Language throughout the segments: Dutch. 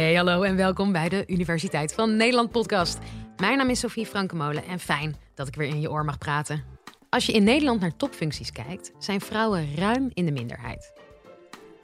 Hey, hallo en welkom bij de Universiteit van Nederland podcast. Mijn naam is Sofie Frankenmolen en fijn dat ik weer in je oor mag praten. Als je in Nederland naar topfuncties kijkt, zijn vrouwen ruim in de minderheid.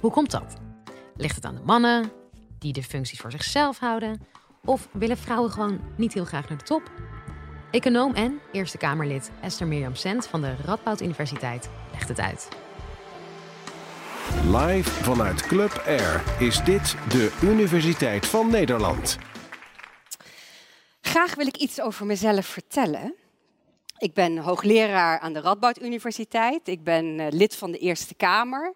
Hoe komt dat? Ligt het aan de mannen, die de functies voor zichzelf houden? Of willen vrouwen gewoon niet heel graag naar de top? Econoom en Eerste Kamerlid Esther Mirjam Sent van de Radboud Universiteit legt het uit. Live vanuit Club Air is dit de Universiteit van Nederland. Graag wil ik iets over mezelf vertellen. Ik ben hoogleraar aan de Radboud Universiteit. Ik ben uh, lid van de Eerste Kamer.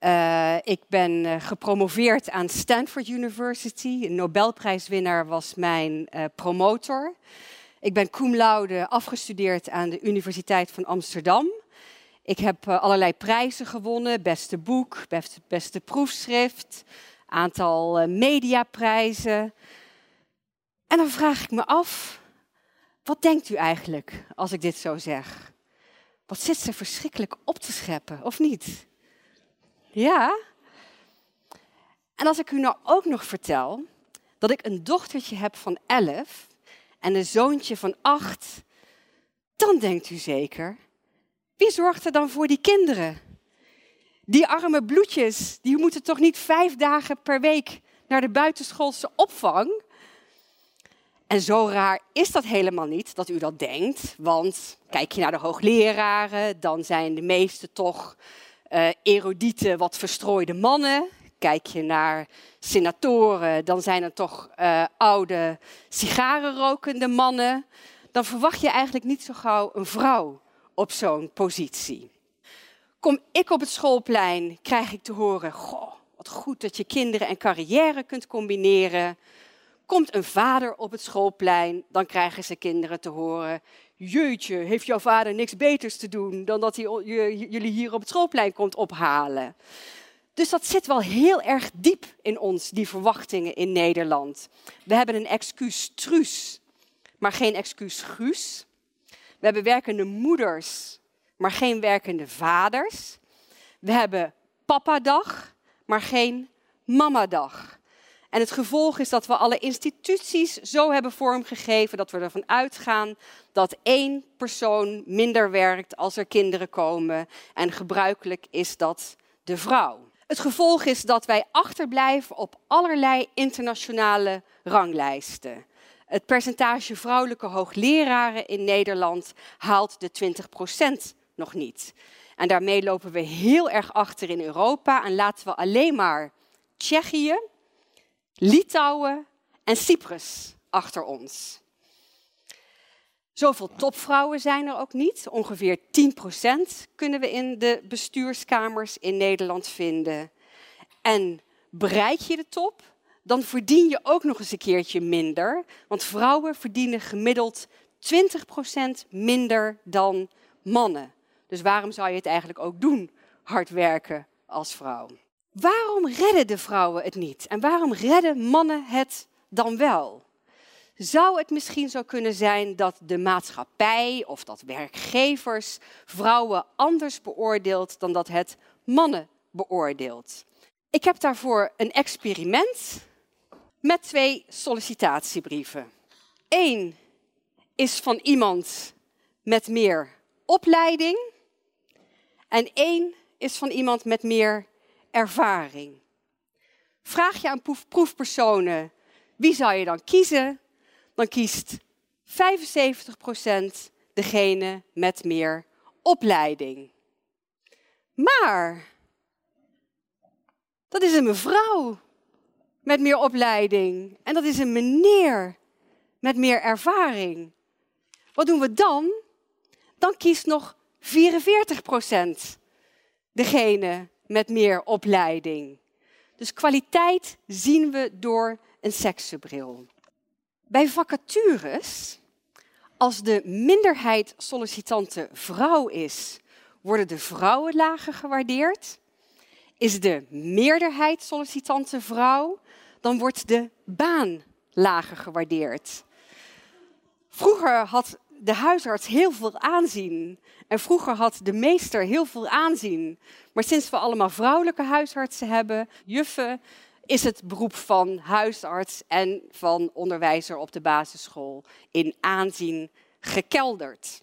Uh, ik ben uh, gepromoveerd aan Stanford University. Een Nobelprijswinnaar was mijn promotor. Ik ben cum laude afgestudeerd aan de Universiteit van Amsterdam. Ik heb uh, allerlei prijzen gewonnen, beste boek, beste, proefschrift, aantal uh, mediaprijzen. En dan vraag ik me af, wat denkt u eigenlijk als ik dit zo zeg? Wat zit ze verschrikkelijk op te scheppen, of niet? Ja? En als ik u nou ook nog vertel dat ik een dochtertje heb van elf en een zoontje van acht, dan denkt u zeker, wie zorgt er dan voor die kinderen? Die arme bloedjes, die moeten toch niet vijf dagen per week naar de buitenschoolse opvang? En zo raar is dat helemaal niet dat u dat denkt. Want kijk je naar de hoogleraren, dan zijn de meeste toch uh, erudite, wat verstrooide mannen. Kijk je naar senatoren, dan zijn er toch uh, oude sigarenrokende mannen. Dan verwacht je eigenlijk niet zo gauw een vrouw op zo'n positie. Kom ik op het schoolplein, krijg ik te horen: Goh, wat goed dat je kinderen en carrière kunt combineren. Komt een vader op het schoolplein, dan krijgen ze kinderen te horen: Jeetje, heeft jouw vader niks beters te doen dan dat hij jullie hier op het schoolplein komt ophalen? Dus dat zit wel heel erg diep in ons, die verwachtingen in Nederland. We hebben een excuus truus, maar geen excuus guus. We hebben werkende moeders, maar geen werkende vaders. We hebben papadag, maar geen mamadag. En het gevolg is dat we alle instituties zo hebben vormgegeven dat we ervan uitgaan dat één persoon minder werkt als er kinderen komen. En gebruikelijk is dat de vrouw. Het gevolg is dat wij achterblijven op allerlei internationale ranglijsten. Het percentage vrouwelijke hoogleraren in Nederland haalt de 20% nog niet. En daarmee lopen we heel erg achter in Europa en laten we alleen maar Tsjechië, Litouwen en Cyprus achter ons. Zoveel topvrouwen zijn er ook niet. Ongeveer 10% kunnen we in de bestuurskamers in Nederland vinden. En bereik je de top, dan verdien je ook nog eens een keertje minder. Want vrouwen verdienen gemiddeld 20% minder dan mannen. Dus waarom zou je het eigenlijk ook doen, hard werken als vrouw? Waarom redden de vrouwen het niet? En waarom redden mannen het dan wel? Zou het misschien zo kunnen zijn dat de maatschappij of dat werkgevers vrouwen anders beoordeelt dan dat het mannen beoordeelt? Ik heb daarvoor een experiment met twee sollicitatiebrieven. Eén is van iemand met meer opleiding en één is van iemand met meer ervaring. Vraag je aan proefpersonen wie zou je dan kiezen, dan kiest 75% degene met meer opleiding. Maar dat is een mevrouw met meer opleiding. En dat is een meneer met meer ervaring. Wat doen we dan? Dan kiest nog 44 procent degene met meer opleiding. Dus kwaliteit zien we door een seksenbril. Bij vacatures, als de minderheid sollicitante vrouw is, worden de vrouwen lager gewaardeerd. Is de meerderheid sollicitante vrouw, dan wordt de baan lager gewaardeerd. Vroeger had de huisarts heel veel aanzien. En vroeger had de meester heel veel aanzien. Maar sinds we allemaal vrouwelijke huisartsen hebben, juffen, is het beroep van huisarts en van onderwijzer op de basisschool in aanzien gekelderd.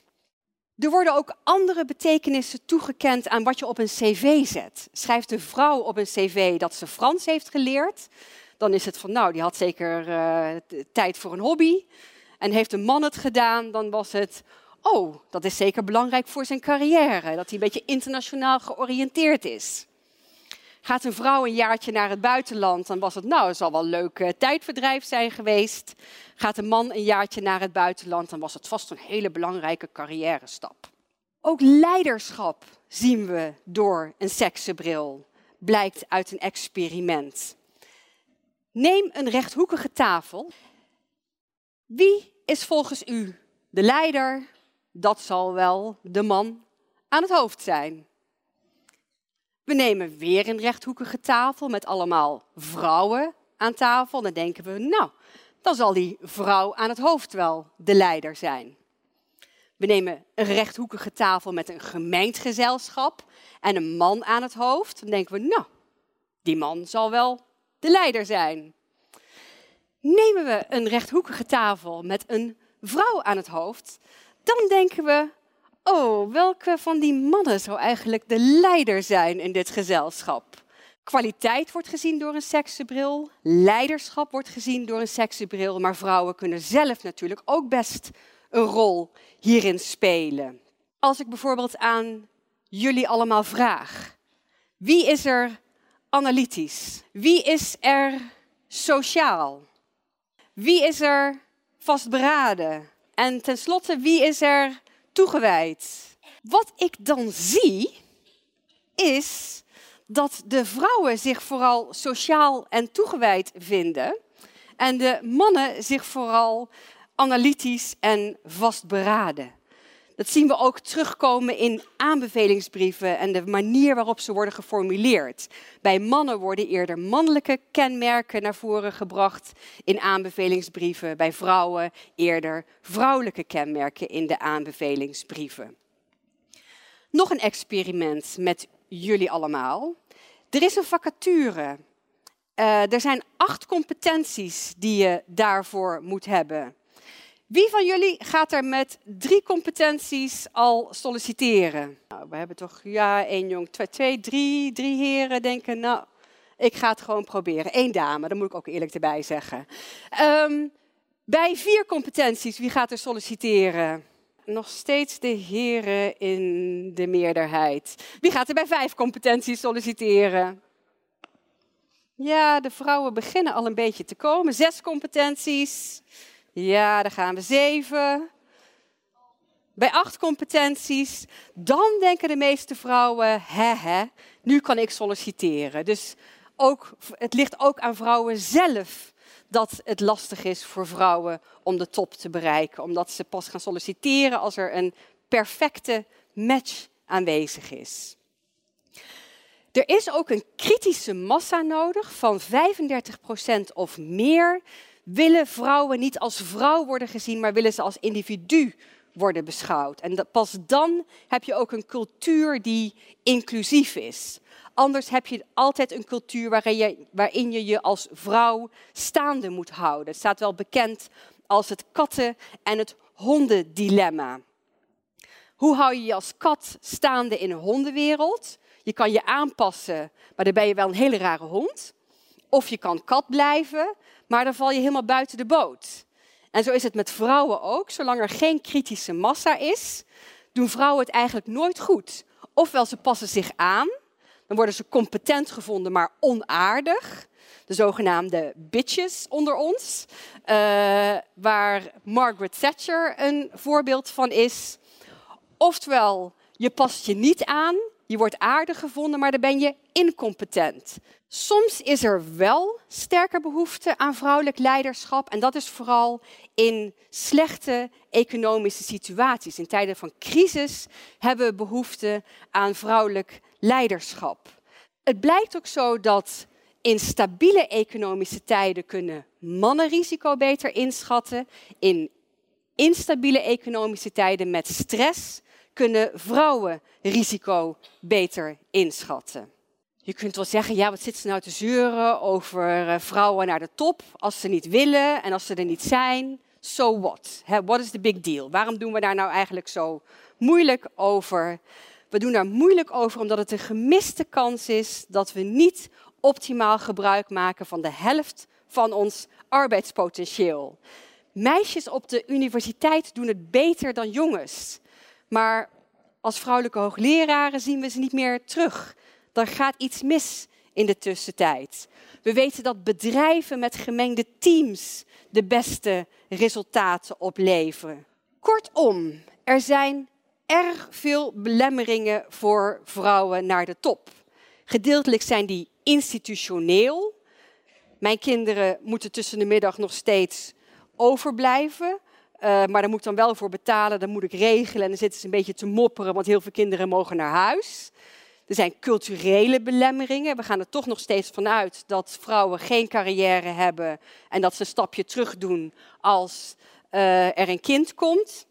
Er worden ook andere betekenissen toegekend aan wat je op een cv zet. Schrijft een vrouw op een cv dat ze Frans heeft geleerd, dan is het van, nou, die had zeker uh, tijd voor een hobby. En heeft een man het gedaan, dan was het, oh, dat is zeker belangrijk voor zijn carrière, dat hij een beetje internationaal georiënteerd is. Gaat een vrouw een jaartje naar het buitenland, dan was het, nou, zal wel een leuk uh, tijdverdrijf zijn geweest. Gaat een man een jaartje naar het buitenland, dan was het vast een hele belangrijke carrière stap. Ook leiderschap zien we door een seksenbril, blijkt uit een experiment. Neem een rechthoekige tafel. Wie is volgens u de leider? Dat zal wel de man aan het hoofd zijn. We nemen weer een rechthoekige tafel met allemaal vrouwen aan tafel. Dan denken we, nou, dan zal die vrouw aan het hoofd wel de leider zijn. We nemen een rechthoekige tafel met een gemengd gezelschap en een man aan het hoofd. Dan denken we, nou, die man zal wel de leider zijn. Nemen we een rechthoekige tafel met een vrouw aan het hoofd, dan denken we, oh, welke van die mannen zou eigenlijk de leider zijn in dit gezelschap? Kwaliteit wordt gezien door een seksenbril, leiderschap wordt gezien door een seksenbril, maar vrouwen kunnen zelf natuurlijk ook best een rol hierin spelen. Als ik bijvoorbeeld aan jullie allemaal vraag, wie is er analytisch? Wie is er sociaal? Wie is er vastberaden? En tenslotte, wie is er toegewijd? Wat ik dan zie, is dat de vrouwen zich vooral sociaal en toegewijd vinden en de mannen zich vooral analytisch en vastberaden. Dat zien we ook terugkomen in aanbevelingsbrieven en de manier waarop ze worden geformuleerd. Bij mannen worden eerder mannelijke kenmerken naar voren gebracht in aanbevelingsbrieven. Bij vrouwen eerder vrouwelijke kenmerken in de aanbevelingsbrieven. Nog een experiment met jullie allemaal. Er is een vacature. Uh, er zijn acht competenties die je daarvoor moet hebben. Wie van jullie gaat er met drie competenties al solliciteren? Nou, we hebben toch, ja, één jong, twee, twee, drie, drie heren denken, nou, ik ga het gewoon proberen. Eén dame, dat moet ik ook eerlijk erbij zeggen. Um, bij vier competenties, wie gaat er solliciteren? Nog steeds de heren in de meerderheid. Wie gaat er bij vijf competenties solliciteren? Ja, de vrouwen beginnen al een beetje te komen. Zes competenties. Ja, daar gaan we zeven. Bij acht competenties, dan denken de meeste vrouwen, hè, hè, nu kan ik solliciteren. Dus ook, het ligt ook aan vrouwen zelf dat het lastig is voor vrouwen om de top te bereiken. Omdat ze pas gaan solliciteren als er een perfecte match aanwezig is. Er is ook een kritische massa nodig van 35% of meer willen vrouwen niet als vrouw worden gezien, maar willen ze als individu worden beschouwd. En pas dan heb je ook een cultuur die inclusief is. Anders heb je altijd een cultuur waarin je, waarin je je als vrouw staande moet houden. Het staat wel bekend als het katten- en het hondendilemma. Hoe hou je je als kat staande in een hondenwereld? Je kan je aanpassen, maar dan ben je wel een hele rare hond. Of je kan kat blijven, maar dan val je helemaal buiten de boot. En zo is het met vrouwen ook. Zolang er geen kritische massa is, doen vrouwen het eigenlijk nooit goed. Ofwel ze passen zich aan, dan worden ze competent gevonden, maar onaardig. De zogenaamde bitches onder ons, uh, waar Margaret Thatcher een voorbeeld van is. Oftewel, je past je niet aan, je wordt aardig gevonden, maar dan ben je incompetent. Soms is er wel sterker behoefte aan vrouwelijk leiderschap. En dat is vooral in slechte economische situaties. In tijden van crisis hebben we behoefte aan vrouwelijk leiderschap. Het blijkt ook zo dat in stabiele economische tijden kunnen mannen risico beter inschatten. In instabiele economische tijden met stress kunnen vrouwen risico beter inschatten. Je kunt wel zeggen, ja, wat zit ze nou te zeuren over eh, vrouwen naar de top als ze niet willen en als ze er niet zijn? So what? What is the big deal? Waarom doen we daar nou eigenlijk zo moeilijk over? We doen daar moeilijk over omdat het een gemiste kans is dat we niet optimaal gebruik maken van de helft van ons arbeidspotentieel. Meisjes op de universiteit doen het beter dan jongens. Maar als vrouwelijke hoogleraren zien we ze niet meer terug. Er gaat iets mis in de tussentijd. We weten dat bedrijven met gemengde teams de beste resultaten opleveren. Kortom, er zijn erg veel belemmeringen voor vrouwen naar de top. Gedeeltelijk zijn die institutioneel. Mijn kinderen moeten tussen de middag nog steeds overblijven. Uh, maar daar moet ik dan wel voor betalen, dan moet ik regelen. En dan zitten ze een beetje te mopperen, want heel veel kinderen mogen naar huis. Er zijn culturele belemmeringen. We gaan er toch nog steeds vanuit dat vrouwen geen carrière hebben en dat ze een stapje terug doen als uh, er een kind komt.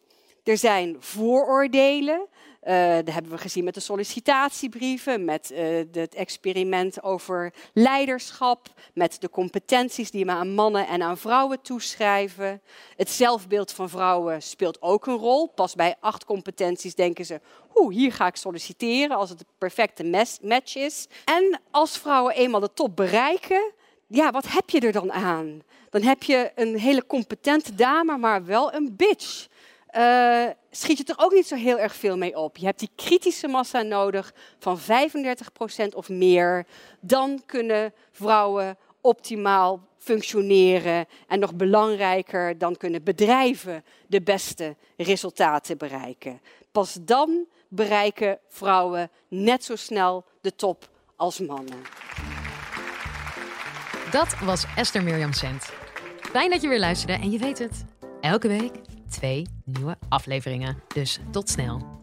Er zijn vooroordelen. Uh, dat hebben we gezien met de sollicitatiebrieven, met uh, het experiment over leiderschap, met de competenties die we aan mannen en aan vrouwen toeschrijven. Het zelfbeeld van vrouwen speelt ook een rol. Pas bij acht competenties denken ze, oeh, hier ga ik solliciteren als het de perfecte match is. En als vrouwen eenmaal de top bereiken, ja, wat heb je er dan aan? Dan heb je een hele competente dame, maar wel een bitch uh, schiet je er ook niet zo heel erg veel mee op. Je hebt die kritische massa nodig van 35% of meer. Dan kunnen vrouwen optimaal functioneren. En nog belangrijker, dan kunnen bedrijven de beste resultaten bereiken. Pas dan bereiken vrouwen net zo snel de top als mannen. Dat was Esther Mirjam Sent. Fijn dat je weer luisterde en je weet het. Elke week twee nieuwe afleveringen. Dus tot snel.